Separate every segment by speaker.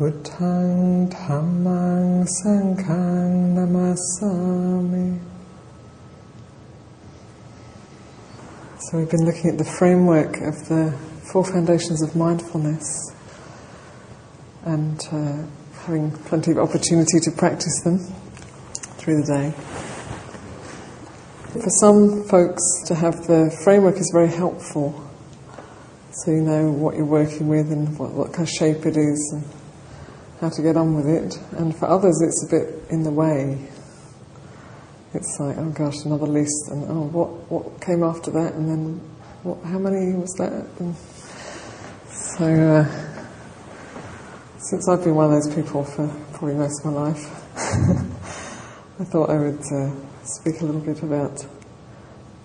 Speaker 1: พุทธัสสะนะโมตัสสะภะคะวะโตอะระหะโตสัมมาสัมพุทธัสสะนะโมตัสสะภะคะวะโตอะระหะโตสัมมาสัมพุทธัสสะ พุทธังธรรมังสังฆังนามัสสามิ So we've been looking at the framework of the four foundations of mindfulness and uh, having plenty of opportunity to practice them through the day. For some folks, to have the framework is very helpful, so you know what you're working with and what, what kind of shape it is. And, how to get on with it, and for others it's a bit in the way. It's like, oh gosh, another list, and oh, what what came after that, and then what? How many was that? And so, uh, since I've been one of those people for probably most of my life, I thought I would uh, speak a little bit about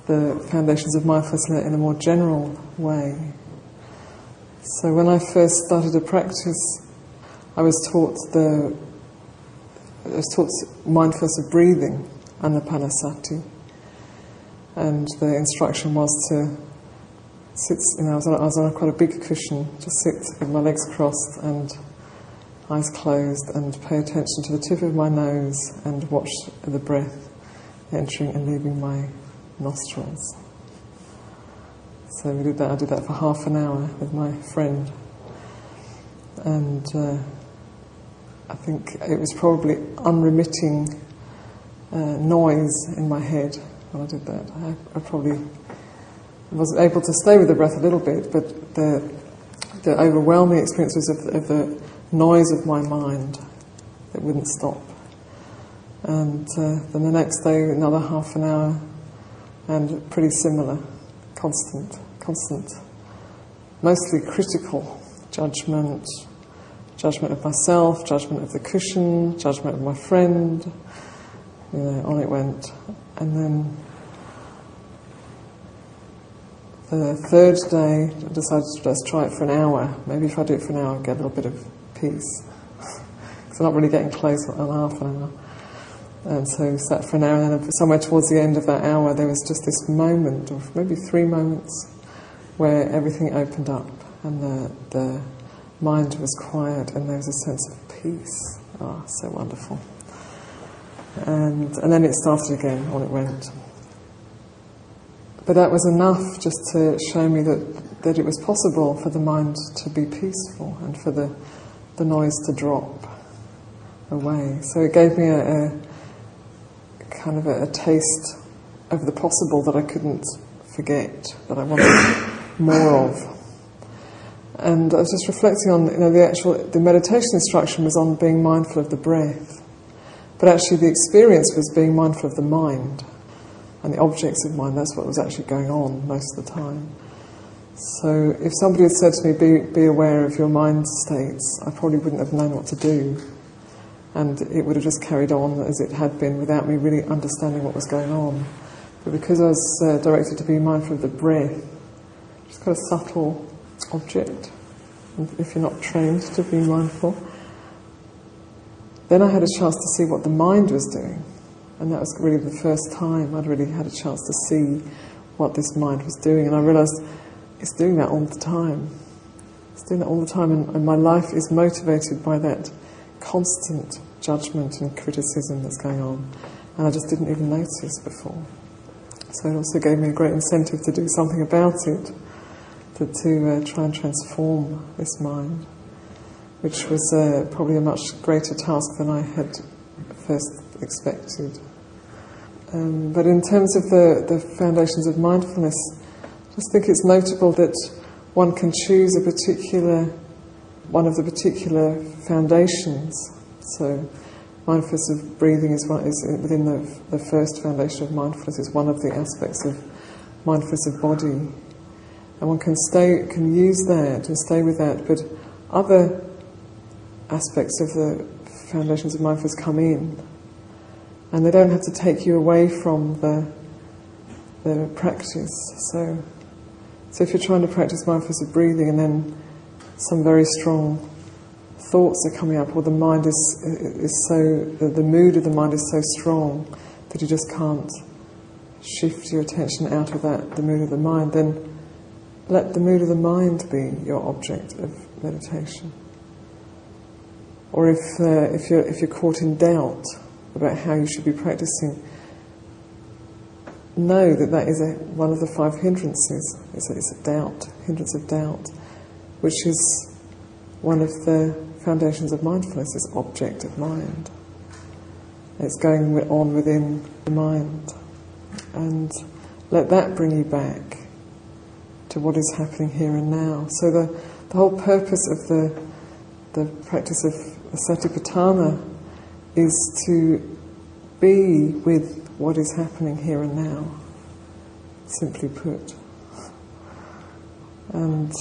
Speaker 1: the foundations of mindfulness in a more general way. So when I first started to practice I was taught the I was taught mindfulness of breathing, anapanasati, and the instruction was to sit. You know, I was on, I was on quite a big cushion to sit with my legs crossed and eyes closed, and pay attention to the tip of my nose and watch the breath entering and leaving my nostrils. So we did that. I did that for half an hour with my friend, and. Uh, I think it was probably unremitting uh, noise in my head when I did that. I, I, probably was able to stay with the breath a little bit, but the, the overwhelming experience was of, of the noise of my mind that wouldn't stop. And uh, then the next day, another half an hour, and pretty similar, constant, constant, mostly critical judgment, judgment of myself, judgment of the cushion, judgment of my friend. You know, on it went. And then the third day, I decided to just try it for an hour. Maybe if I do it for an hour, I'll get a little bit of peace. Because I'm not really getting close on half an hour. And so we sat for an hour, and then somewhere towards the end of that hour, there was just this moment, or maybe three moments, where everything opened up, and the, the mind was quiet and there was a sense of peace. Ah, so wonderful. And, and then it started again, on it went. But that was enough just to show me that, that it was possible for the mind to be peaceful and for the, the noise to drop away. So it gave me a, a kind of a, a taste of the possible that I couldn't forget, that I wanted more of. And I was just reflecting on you know, the actual the meditation instruction was on being mindful of the breath, but actually the experience was being mindful of the mind and the objects of mind. That's what was actually going on most of the time. So if somebody had said to me, "Be be aware of your mind states," I probably wouldn't have known what to do, and it would have just carried on as it had been without me really understanding what was going on. But because I was uh, directed to be mindful of the breath, just kind of subtle object, if you're not trained to be mindful. Then I had a chance to see what the mind was doing, and that was really the first time I'd really had a chance to see what this mind was doing, and I realised it's doing that all the time. It's doing that all the time, and, and my life is motivated by that constant judgment and criticism that's going on, and I just didn't even notice before. So it also gave me a great incentive to do something about it to, to try and transform this mind, which was uh, probably a much greater task than I had first expected. Um, but in terms of the, the foundations of mindfulness, I just think it's notable that one can choose a particular, one of the particular foundations. So, mindfulness of breathing is, one, is within the, the first foundation of mindfulness, is one of the aspects of mindfulness of body. And one can stay, can use that and stay with that, but other aspects of the foundations of mindfulness come in. and they don't have to take you away from the the practice. So, so if you're trying to practice mindfulness of breathing, and then some very strong thoughts are coming up, or the mind is is so the, the mood of the mind is so strong that you just can't shift your attention out of that the mood of the mind, then let the mood of the mind be your object of meditation. Or if, uh, if, you're, if you're caught in doubt about how you should be practicing, know that that is a, one of the five hindrances. It's a, it's a doubt, hindrance of doubt, which is one of the foundations of mindfulness, is object of mind. It's going on within the mind. And let that bring you back to what is happening here and now. So the, the whole purpose of the, the practice of Satipatthana is to be with what is happening here and now, simply put. And,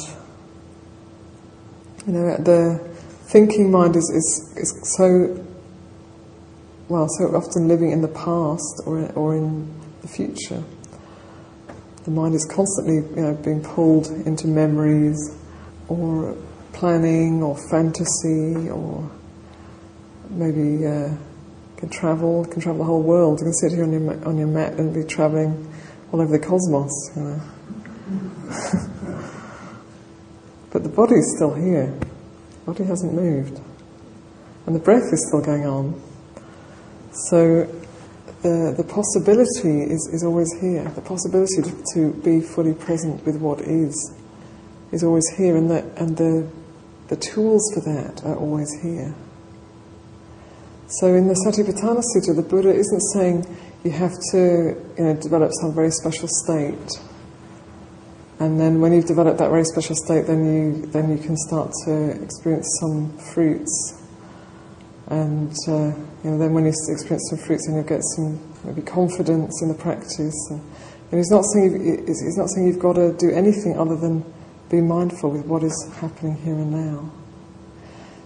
Speaker 1: you know, the thinking mind is, is, is so, well, so often living in the past or, or in the future. The mind is constantly, you know, being pulled into memories or planning or fantasy or maybe uh, can travel, can travel the whole world. You can sit here on your on your mat and be traveling all over the cosmos. You know. but the body is still here. The body hasn't moved, and the breath is still going on. So the, the possibility is, is always here. The possibility to, to be fully present with what is is always here, and the, and the, the tools for that are always here. So in the Satipatthana Sutta, the Buddha isn't saying you have to you know, develop some very special state. And then when you've developed that very special state, then you, then you can start to experience some fruits and uh, you know, then when you experience some fruits, then you'll get some maybe confidence in the practice. And, and he's not saying he's not saying you've got to do anything other than be mindful with what is happening here and now.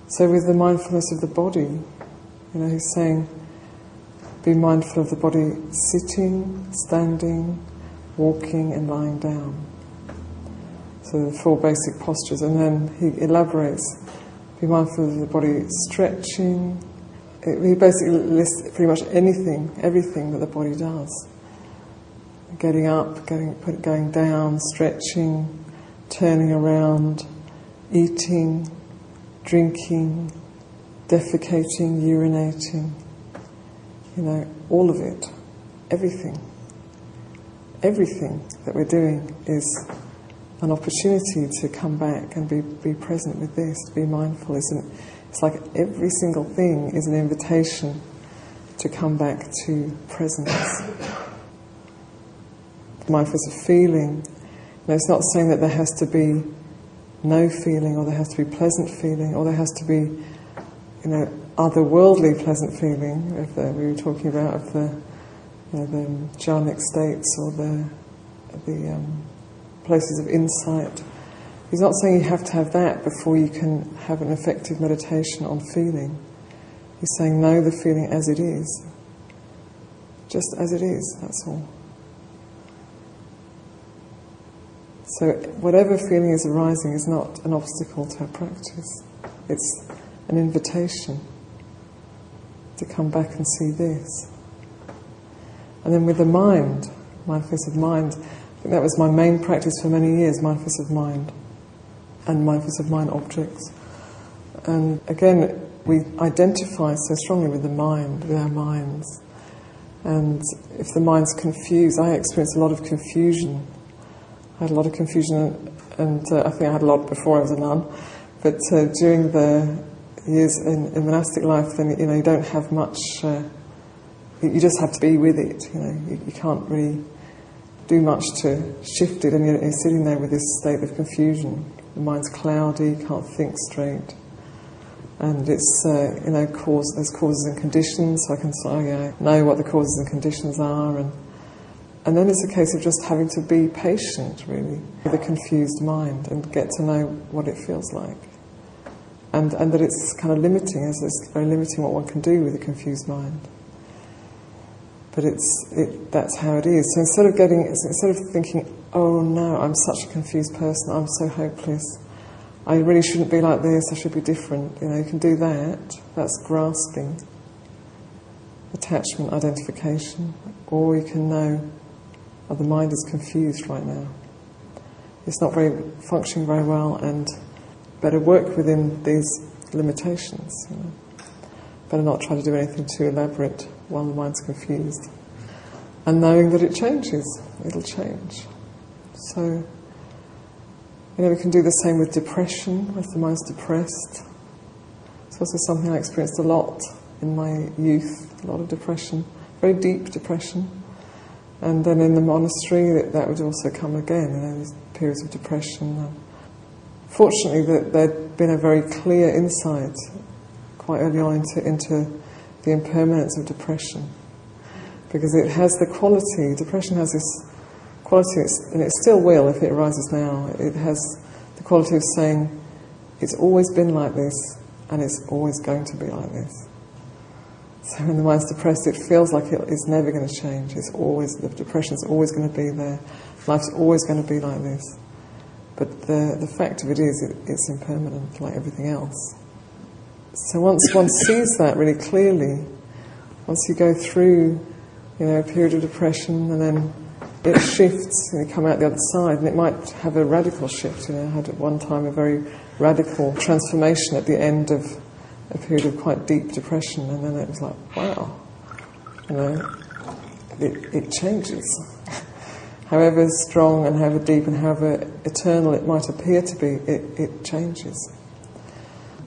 Speaker 1: So with the mindfulness of the body, you know, he's saying be mindful of the body sitting, standing, walking, and lying down. So the four basic postures, and then he elaborates mindful of the body stretching. He basically lists pretty much anything, everything that the body does. Getting up, going down, stretching, turning around, eating, drinking, defecating, urinating. You know, all of it, everything. Everything that we're doing is an opportunity to come back and be, be present with this, to be mindful. Isn't It's like every single thing is an invitation to come back to presence. Mindfulness of feeling. You it's not saying that there has to be no feeling, or there has to be pleasant feeling, or there has to be, you know, otherworldly pleasant feeling. If the, we were talking about of the, you know, the jhanic states or the the um, places of insight. He's not saying you have to have that before you can have an effective meditation on feeling. He's saying know the feeling as it is. Just as it is, that's all. So, whatever feeling is arising is not an obstacle to our practice, it's an invitation to come back and see this. And then with the mind, mindfulness of mind, that was my main practice for many years, mindfulness of mind and mindfulness of mind objects. And again, we identify so strongly with the mind, with our minds. And if the mind's confused, I experienced a lot of confusion. I had a lot of confusion, and uh, I think I had a lot before I was a nun. But uh, during the years in, in, monastic life, then you know you don't have much. Uh, you just have to be with it. You know, you, you can't really do much to shift it, and you're, you're sitting there with this state of confusion. The mind's cloudy, can't think straight, and it's uh, you know cause there's causes and conditions. So I can say, oh, yeah, know what the causes and conditions are, and and then it's a case of just having to be patient, really, with a confused mind, and get to know what it feels like, and and that it's kind of limiting, as it's very limiting what one can do with a confused mind. But it's it, that's how it is. So instead of getting, instead of thinking, oh no, I'm such a confused person, I'm so hopeless, I really shouldn't be like this, I should be different. You know, you can do that. That's grasping, attachment, identification, or you can know, oh, the mind is confused right now. It's not very functioning very well, and better work within these limitations. You know. Better not try to do anything too elaborate while the mind's confused. And knowing that it changes, it'll change. So, you know, we can do the same with depression, if the mind's depressed. It's also something I experienced a lot in my youth, a lot of depression, very deep depression. And then in the monastery, that, that would also come again, you know, these periods of depression. Fortunately, that there'd been a very clear insight quite early on into, into the impermanence of depression. Because it has the quality, depression has this quality, and it still will if it arises now, it has the quality of saying, it's always been like this, and it's always going to be like this. So when the mind's depressed, it feels like it is never going to change. It's always, the depression's always going to be there. Life's always going to be like this. But the, the fact of it is, it, it's impermanent, like everything else. So once one sees that really clearly, once you go through, you know, a period of depression and then it shifts and you come out the other side and it might have a radical shift. You know, I had at one time a very radical transformation at the end of a period of quite deep depression and then it was like, wow, you know, it, it changes. however strong and however deep and however eternal it might appear to be, it, it changes.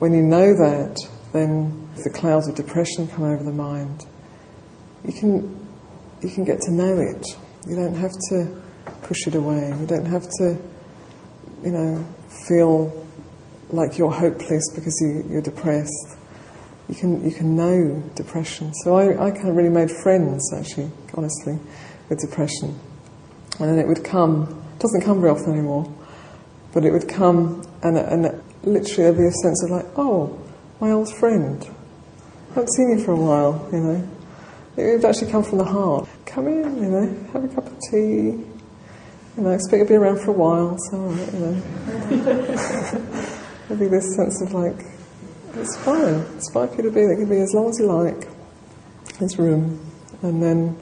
Speaker 1: When you know that, then the clouds of depression come over the mind. You can, you can get to know it. You don't have to push it away. You don't have to, you know, feel like you're hopeless because you, you're depressed. You can, you can know depression. So I, I kind of really made friends, actually, honestly, with depression. And then it would come, it doesn't come very often anymore, but it would come and, and literally there'd be a sense of like, oh, my old friend. I haven't seen you for a while, you know. It would actually come from the heart. Come in, you know, have a cup of tea. You know, expect you'll be around for a while, so you know. There'd be this sense of like, it's fine, it's fine for you to be there, you can be as long as you like. There's room. And then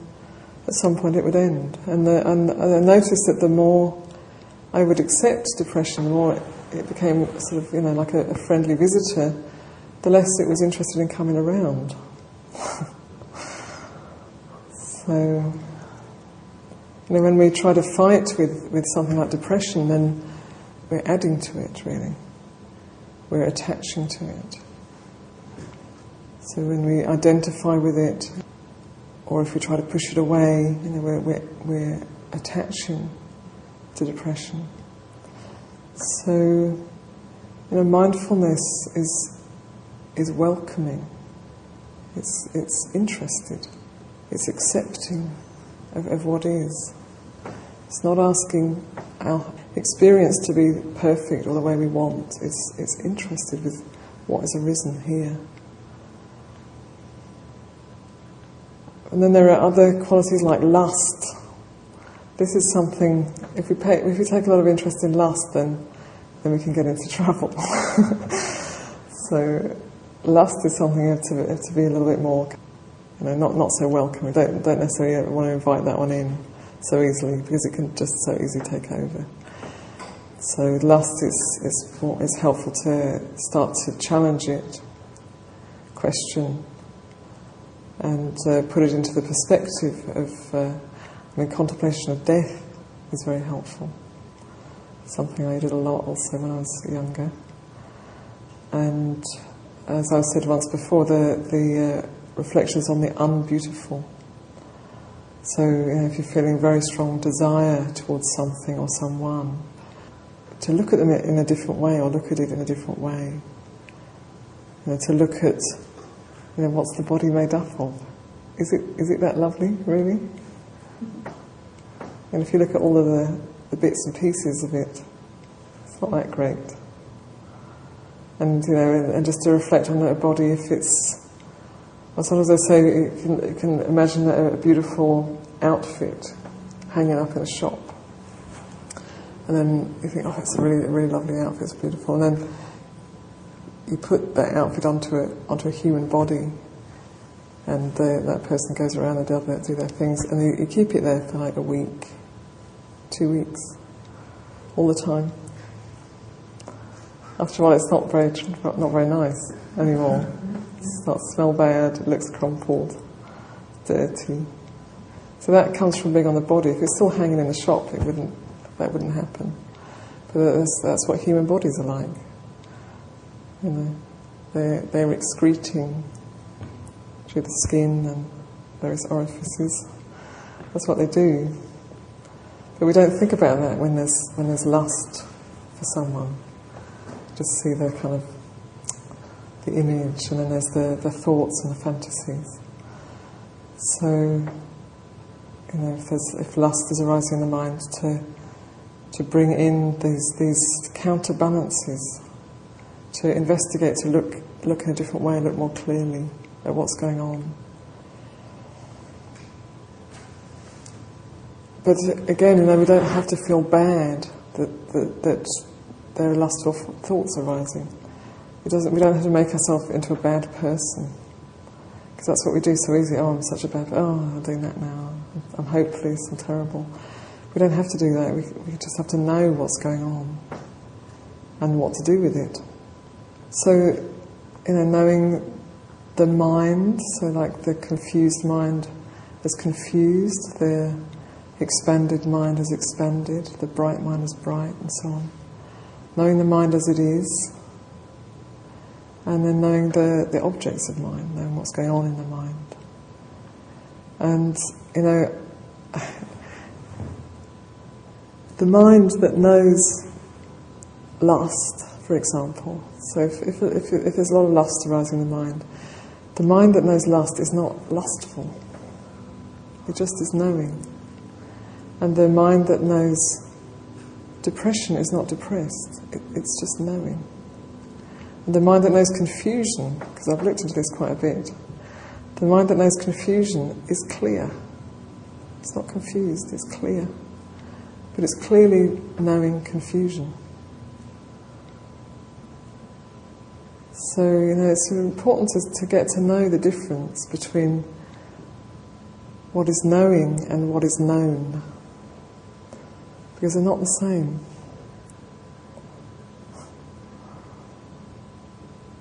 Speaker 1: at some point it would end. And, the, and, and I noticed that the more I would accept depression, the more it, became sort of, you know, like a, a friendly visitor, the less it was interested in coming around. so, you know, when we try to fight with, with something like depression, then we're adding to it, really. We're attaching to it. So when we identify with it, or if we try to push it away, you know, we're, we're, we're attaching to depression. So, you know, mindfulness is is welcoming. It's it's interested. It's accepting of, of what is. It's not asking our experience to be perfect or the way we want. It's it's interested with what has arisen here. And then there are other qualities like lust. This is something. If we pay, if we take a lot of interest in lust, then then we can get into trouble. so, lust is something you have to, have to be a little bit more, you know, not, not so welcoming. Don't, don't necessarily want to invite that one in so easily because it can just so easily take over. So, lust is, is, is helpful to start to challenge it, question, and uh, put it into the perspective of, uh, I mean, contemplation of death is very helpful something I did a lot also when I was younger. And as I said once before, the, the uh, reflections on the unbeautiful. So you know, if you're feeling very strong desire towards something or someone, to look at them in a different way or look at it in a different way. You know, to look at, you know, what's the body made up of? Is it, is it that lovely, really? And if you look at all of the the bits and pieces of it. It's not that great. And, you know, and, and just to reflect on a body if it's, Or sometimes I say you can, you can imagine a beautiful outfit hanging up in a shop. And then you think, oh, it's a really, really lovely outfit, it's beautiful. And then you put that outfit onto a, onto a human body, and the, that person goes around and their, do their things, and you, you keep it there for like a week, two weeks, all the time. After a while, it's not very, not very nice anymore. It starts to smell bad, it looks crumpled, dirty. So that comes from being on the body. If it's still hanging in the shop, it wouldn't, that wouldn't happen. But that's, that's what human bodies are like. You know, they're, they're excreting through the skin and various orifices. That's what they do. But we don't think about that when there's, when there's lust for someone. Just see the kind of the image, and then there's the, the thoughts and the fantasies. So, you know, if, if lust is arising in the mind, to to bring in these these counterbalances, to investigate, to look look in a different way, look more clearly at what's going on. But again, you know, we don't have to feel bad that, that, that there are lustful thoughts arising. It doesn't, we don't have to make ourselves into a bad person. Because that's what we do so easily. Oh, I'm such a bad Oh, I'm doing that now. I'm hopeless, I'm terrible. We don't have to do that. We, we just have to know what's going on and what to do with it. So, you know, knowing the mind, so like the confused mind is confused, the expanded mind is expanded, the bright mind is bright, and so on. Knowing the mind as it is, and then knowing the, the objects of mind, knowing what's going on in the mind. And, you know, the mind that knows lust, for example, so if, if, if, if there's a lot of lust arising in the mind, the mind that knows lust is not lustful, it just is knowing. And the mind that knows depression is not depressed, it, it's just knowing. And the mind that knows confusion, because I've looked into this quite a bit, the mind that knows confusion is clear. It's not confused, it's clear. But it's clearly knowing confusion. So, you know, it's important to, to get to know the difference between what is knowing and what is known. Because they're not the same.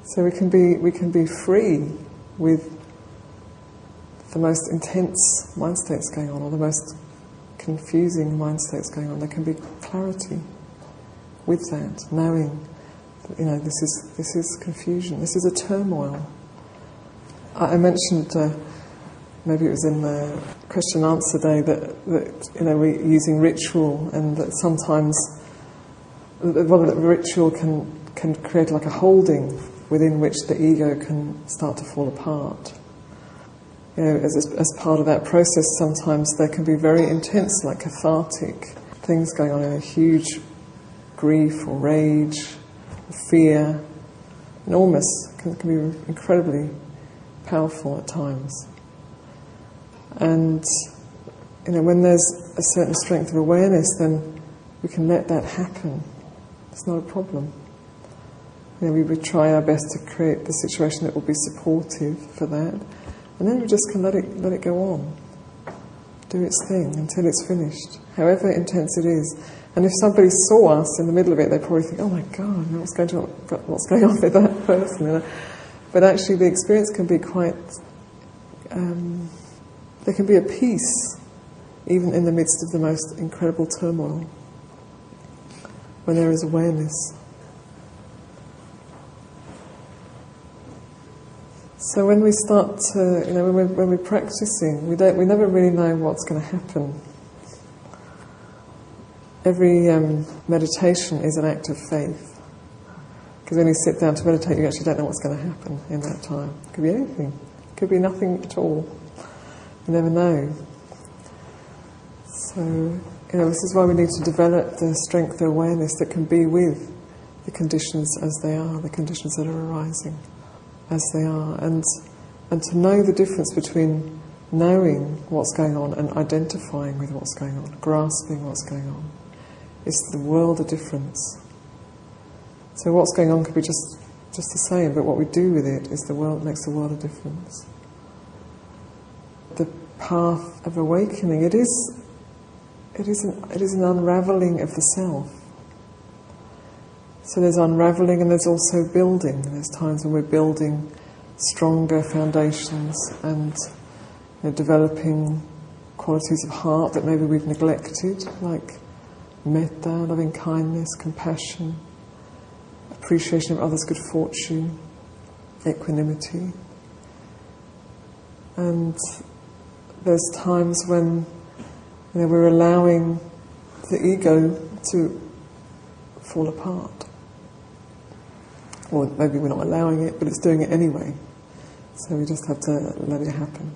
Speaker 1: So we can be we can be free with the most intense mind states going on, or the most confusing mind states going on. There can be clarity with that, knowing that, you know this is this is confusion, this is a turmoil. I, I mentioned. Uh, maybe it was in the question answer day that, that you know we're using ritual and that sometimes the ritual can can create like a holding within which the ego can start to fall apart. You know, as, as part of that process, sometimes there can be very intense, like cathartic things going on in a huge grief or rage, or fear, enormous, can, can be incredibly powerful at times. And you know, when there's a certain strength of awareness, then we can let that happen. It's not a problem. You know, we would try our best to create the situation that will be supportive for that, and then we just can let it let it go on, do its thing until it's finished, however intense it is. And if somebody saw us in the middle of it, they'd probably think, "Oh my God, what's going on? What's going on with that person?" You know? But actually, the experience can be quite. Um, there can be a peace, even in the midst of the most incredible turmoil, when there is awareness. So when we start to, you know, when we're, when we're practicing, we don't, we never really know what's going to happen. Every um, meditation is an act of faith. Because when you sit down to meditate, you actually don't know what's going to happen in that time. It could be anything. It could be nothing at all. You never know. So, you know, this is why we need to develop the strength of awareness that can be with the conditions as they are, the conditions that are arising as they are. And and to know the difference between knowing what's going on and identifying with what's going on, grasping what's going on, is the world of difference. So what's going on could be just just the same, but what we do with it is the world makes the world of difference. Path of awakening, it is it is an, it is an unraveling of the self. So there's unraveling and there's also building. There's times when we're building stronger foundations and you know, developing qualities of heart that maybe we've neglected, like metta, loving kindness, compassion, appreciation of others' good fortune, equanimity. And there's times when you know, we're allowing the ego to fall apart. Or maybe we're not allowing it, but it's doing it anyway. So we just have to let it happen.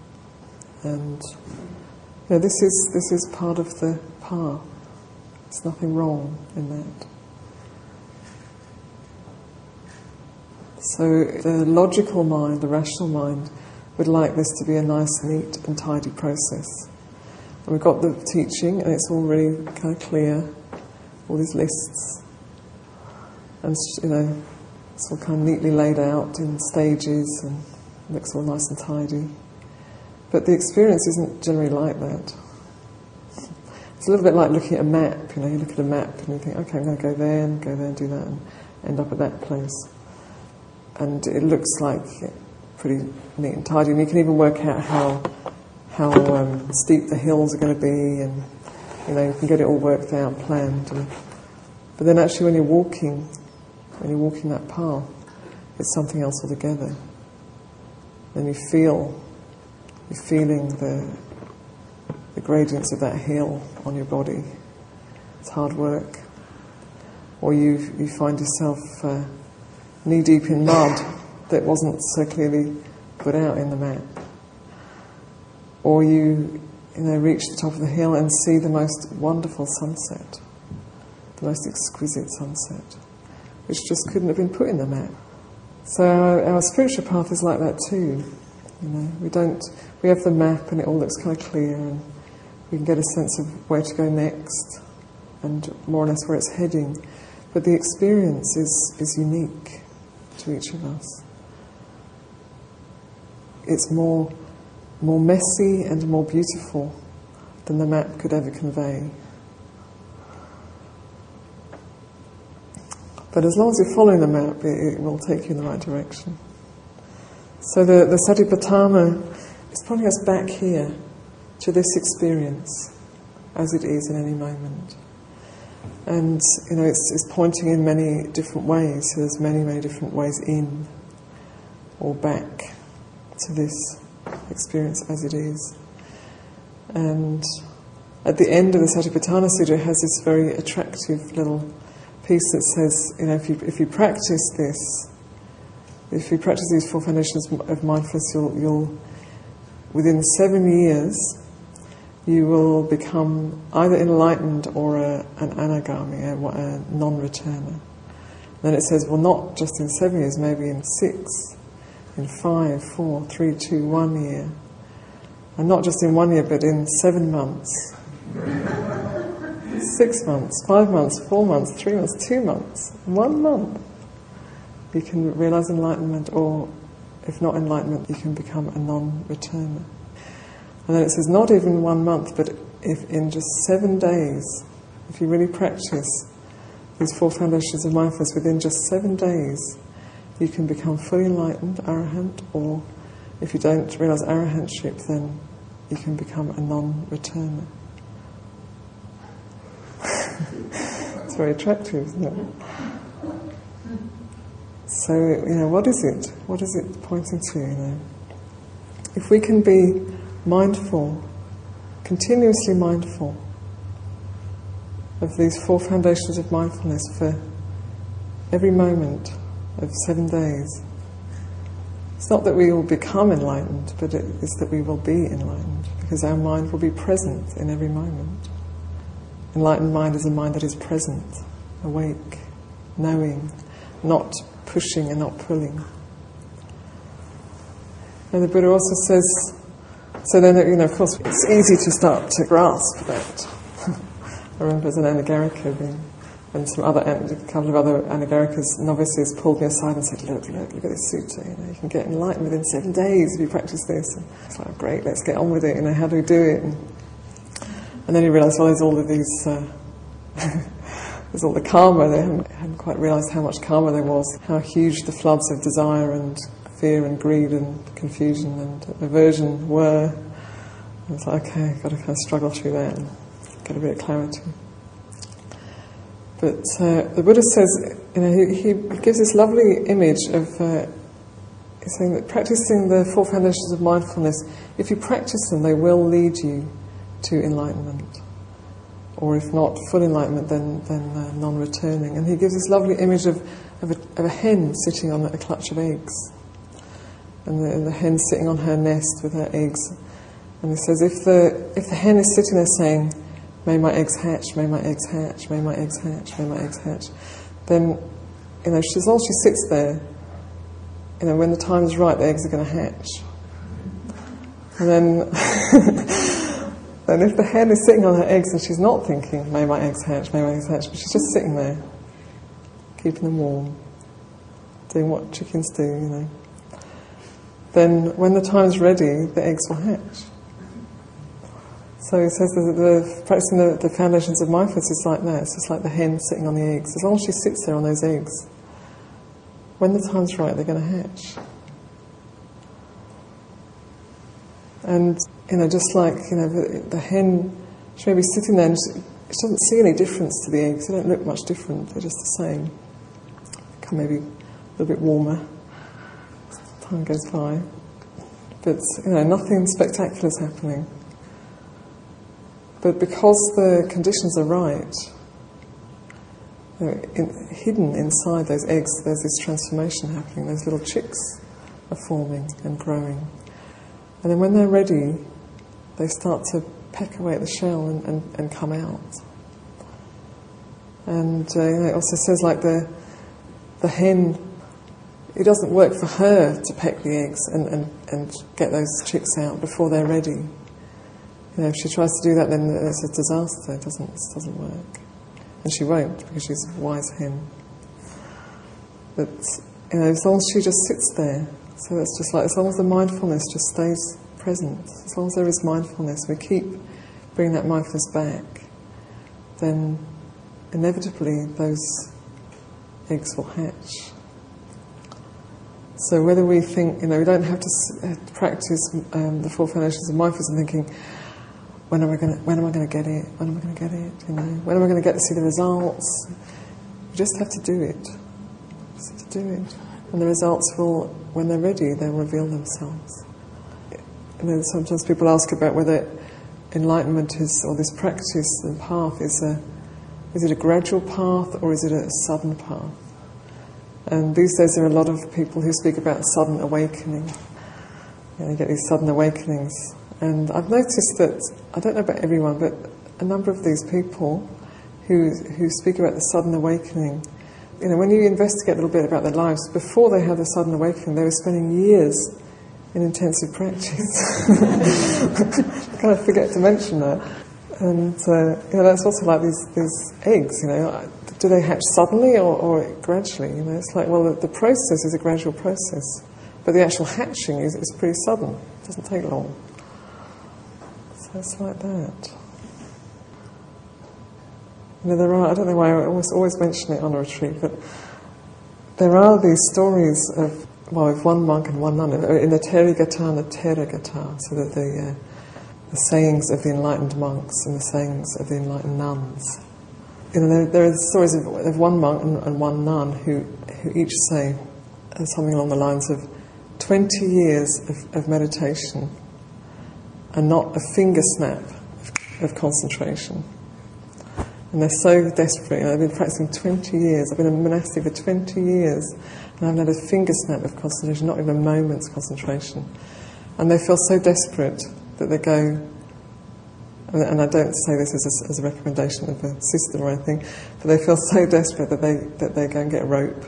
Speaker 1: And you know, this is this is part of the path. There's nothing wrong in that. So the logical mind, the rational mind, would like this to be a nice, neat, and tidy process. And we've got the teaching, and it's all really kind of clear, all these lists, and you know, it's all kind of neatly laid out in stages, and looks all nice and tidy. But the experience isn't generally like that. It's a little bit like looking at a map. You know, you look at a map and you think, okay, I'm going to go there and go there and do that, and end up at that place and it looks like pretty neat and tidy. And you can even work out how how um, steep the hills are going to be, and you know you can get it all worked out, planned. And, but then actually, when you're walking, when you're walking that path, it's something else altogether. Then you feel you're feeling the the gradients of that hill on your body. It's hard work, or you you find yourself. Uh, knee deep in mud that wasn't so clearly put out in the map. Or you, you know, reach the top of the hill and see the most wonderful sunset, the most exquisite sunset, which just couldn't have been put in the map. So our, our spiritual path is like that too. You know, we don't, we have the map and it all looks kind of clear and we can get a sense of where to go next and more or less where it's heading. But the experience is, is unique to each of us. It's more, more messy and more beautiful than the map could ever convey. But as long as you're following the map, it, it will take you in the right direction. So the, the Satipatthana is pointing us back here to this experience as it is in any moment. And you know, it's, it's pointing in many different ways. So there's many, many different ways in or back to this experience as it is. And at the end of the Satipatthana Sutta, it has this very attractive little piece that says, you know, if you, if you practice this, if you practice these four foundations of mindfulness, you'll, you'll within seven years, you will become either enlightened or a, an anagami, a, a non returner. Then it says, well, not just in seven years, maybe in six, in five, four, three, two, one year. And not just in one year, but in seven months, six months, five months, four months, three months, two months, one month. You can realize enlightenment, or if not enlightenment, you can become a non returner. And then it says, not even one month, but if in just seven days, if you really practice these four foundations of mindfulness within just seven days, you can become fully enlightened, arahant, or if you don't realize arahantship, then you can become a non returner. it's very attractive, isn't it? So, you know, what is it? What is it pointing to, you know? If we can be mindful, continuously mindful of these four foundations of mindfulness for every moment of seven days. It's not that we will become enlightened, but it is that we will be enlightened because our mind will be present in every moment. Enlightened mind is a mind that is present, awake, knowing, not pushing and not pulling. And the Buddha also says, so then, you know, of course, it's easy to start to grasp that. I remember as an Anagarika being, and some other, a couple of other Anagarikas, novices pulled me aside and said, look, look, look at this sutta, you know, you can get enlightened within seven days if you practice this. And it's like, great, let's get on with it, you know, how do we do it? And, and then you realise, well, there's all of these, uh, there's all the karma, they hadn't, hadn't quite realised how much karma there was, how huge the floods of desire and fear and greed and confusion and aversion were. It's like, okay, I've got to kind of struggle through that and get a bit of clarity. But uh, the Buddha says, you know, he, he gives this lovely image of, uh, saying that practicing the four foundations of mindfulness, if you practice them, they will lead you to enlightenment. Or if not full enlightenment, then, then uh, non returning. And he gives this lovely image of, of, a, of a hen sitting on a clutch of eggs. And the, and the hen sitting on her nest with her eggs. And he says, if the, if the hen is sitting there saying, May my eggs hatch, may my eggs hatch, may my eggs hatch, may my eggs hatch, then, you know, long as she sits there, you know, when the time is right, the eggs are going to hatch. And then, then if the hen is sitting on her eggs and she's not thinking, may my eggs hatch, may my eggs hatch, but she's just sitting there, keeping them warm, doing what chickens do, you know, then when the time's ready, the eggs will hatch. So he says that the, practicing the, the, foundations of mindfulness is like that. It's just like the hen sitting on the eggs. As long as she sits there on those eggs, when the time's right, they're going to hatch. And, you know, just like, you know, the, the hen, she may be sitting there and she, she, doesn't see any difference to the eggs. They don't look much different. They're just the same. Maybe a little bit warmer. Time goes by. But, you know, nothing spectacular is happening. But because the conditions are right, in, hidden inside those eggs, there's this transformation happening. Those little chicks are forming and growing. And then when they're ready, they start to peck away at the shell and, and, and come out. And uh, it also says like the, the hen, it doesn't work for her to peck the eggs and, and, and get those chicks out before they're ready. You know, if she tries to do that, then it's a disaster. It doesn't, it doesn't work. And she won't, because she's wise hen. But, you know, as long as she just sits there, so it's just like, as long as the mindfulness just stays present, as long as there is mindfulness, we keep bringing that mindfulness back, then inevitably those eggs will hatch. So whether we think, you know, we don't have to uh, practice um, the four foundations of mindfulness and thinking, when am I going to when am I going to get it? When am I going to get it? You know, when am I going to get to see the results? You just have to do it. Just to do it, and the results will, when they're ready, they'll reveal themselves. You know, sometimes people ask about whether enlightenment is, or this practice and path is a, is it a gradual path or is it a sudden path? And these days there are a lot of people who speak about sudden awakening. You, know, you get these sudden awakenings and I've noticed that, I don't know about everyone, but a number of these people who, who speak about the sudden awakening, you know, when you investigate a little bit about their lives, before they had the sudden awakening, they were spending years in intensive practice. I kind of forget to mention that. And uh, you know, that's also like these, these eggs, you know, do they hatch suddenly or, or gradually? You know, it's like, well, the, the, process is a gradual process, but the actual hatching is, is pretty sudden. It doesn't take long. It's like that. You know, there are, I don't know why I always, always mention it on a retreat, but there are these stories of, well, with one monk and one nun, in the Therigatha and the Theragatha, so that the, uh, the sayings of the enlightened monks and the sayings of the enlightened nuns. You know, there, there are stories of, of one monk and, and, one nun who, who each say something along the lines of 20 years of, of meditation and not a finger snap of concentration. And they're so desperate. I've been practicing 20 years. I've been a monastic for 20 years, and I haven't had a finger snap of concentration, not even a moment's concentration. And they feel so desperate that they go, and I don't say this as a, as a recommendation of a system or anything, but they feel so desperate that they, that they go and get a rope,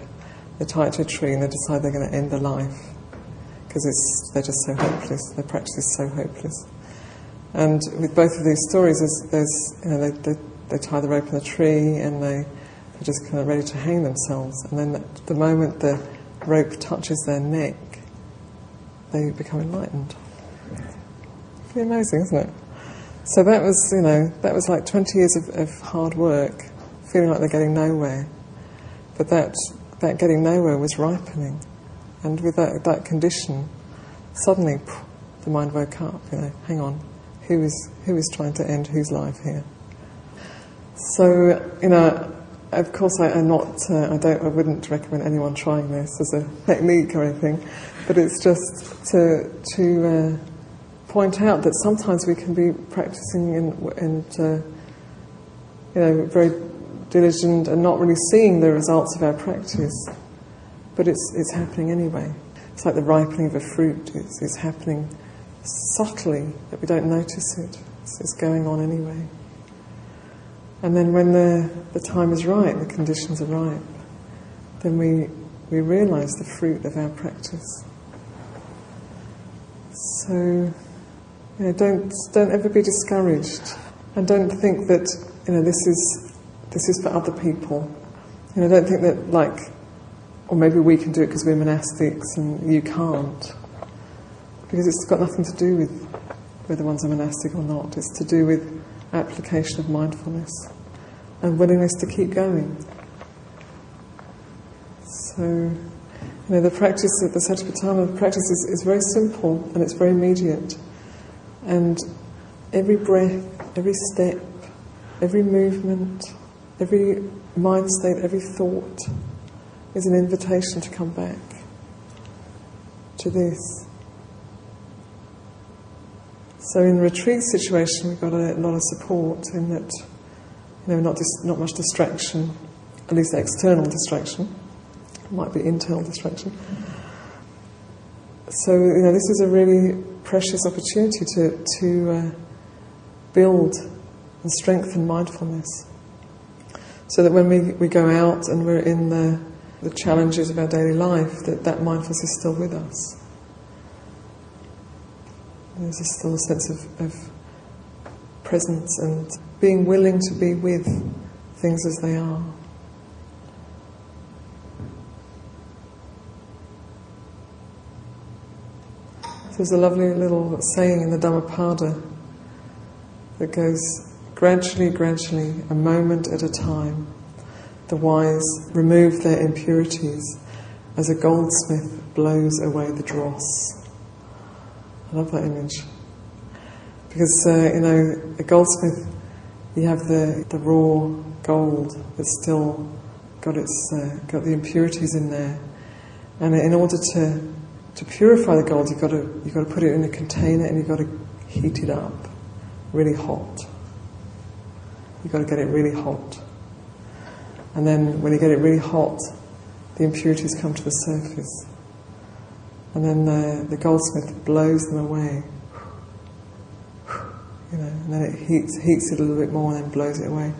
Speaker 1: they tie it to a tree, and they decide they're going to end their life because they're just so hopeless. Their practice is so hopeless. And with both of these stories, there's, there's you know, they, they, they, tie the rope in the tree and they, they're just kind of ready to hang themselves. And then the moment the rope touches their neck, they become enlightened. Pretty amazing, isn't it? So that was, you know, that was like 20 years of, of hard work, feeling like they're getting nowhere. But that, that getting nowhere was ripening. And with that, that condition, suddenly the mind woke up, you know, hang on, who is, who is trying to end whose life here? So, you know, of course I, am not, uh, I don't, I wouldn't recommend anyone trying this as a technique or anything, but it's just to, to uh, point out that sometimes we can be practicing and, and uh, you know, very diligent and not really seeing the results of our practice, but it's, it's happening anyway. It's like the ripening of a fruit, it's, it's happening subtly that we don't notice it. It's, going on anyway. And then when the, the time is right, the conditions are ripe, then we, we realize the fruit of our practice. So, you know, don't, don't ever be discouraged. And don't think that, you know, this is, this is for other people. You know, don't think that, like, or maybe we can do it because we're monastics and you can't. Because it's got nothing to do with whether one's a monastic or not. It's to do with application of mindfulness and willingness to keep going. So, you know, the practice of the Satipatthana practice is, is very simple and it's very immediate. And every breath, every step, every movement, every mind state, every thought is an invitation to come back to this. So in the retreat situation, we've got a lot of support in that, you know, not dis- not much distraction, at least external distraction. It might be internal distraction. So you know, this is a really precious opportunity to to uh, build and strengthen mindfulness, so that when we, we go out and we're in the the challenges of our daily life, that that mindfulness is still with us. There's still a sense of, of presence and being willing to be with things as they are. There's a lovely little saying in the Dhammapada that goes gradually, gradually, a moment at a time, the wise remove their impurities as a goldsmith blows away the dross. I love that image. Because, uh, you know, a goldsmith, you have the, the raw gold that's still got, its, uh, got the impurities in there. And in order to, to purify the gold, you've got, to, you've got to put it in a container and you've got to heat it up really hot. You've got to get it really hot. And then when you get it really hot, the impurities come to the surface. And then the, the goldsmith blows them away. You know, and then it heats, heats it a little bit more and then blows it away.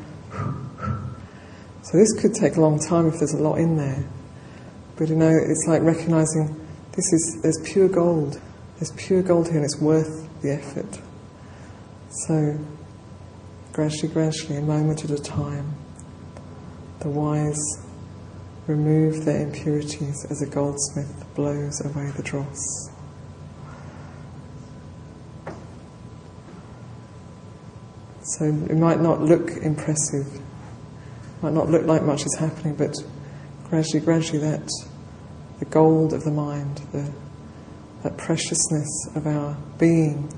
Speaker 1: So this could take a long time if there's a lot in there. But you know, it's like recognizing this is, there's pure gold. There's pure gold here and it's worth the effort. So, gradually, gradually, a moment at a time, the wise remove their impurities as a goldsmith blows away the dross. So it might not look impressive, might not look like much is happening, but gradually, gradually, that the gold of the mind, the, that preciousness of our being,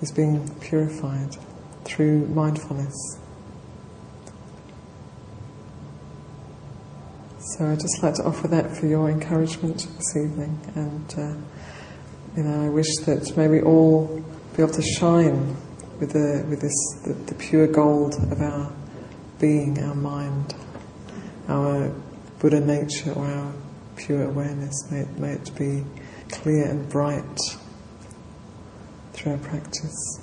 Speaker 1: is being purified through mindfulness. So I'd just like to offer that for your encouragement this evening, and uh, you know I wish that may we all be able to shine with the with this the, the pure gold of our being, our mind, our Buddha nature, or our pure awareness. May it, may it be clear and bright through our practice.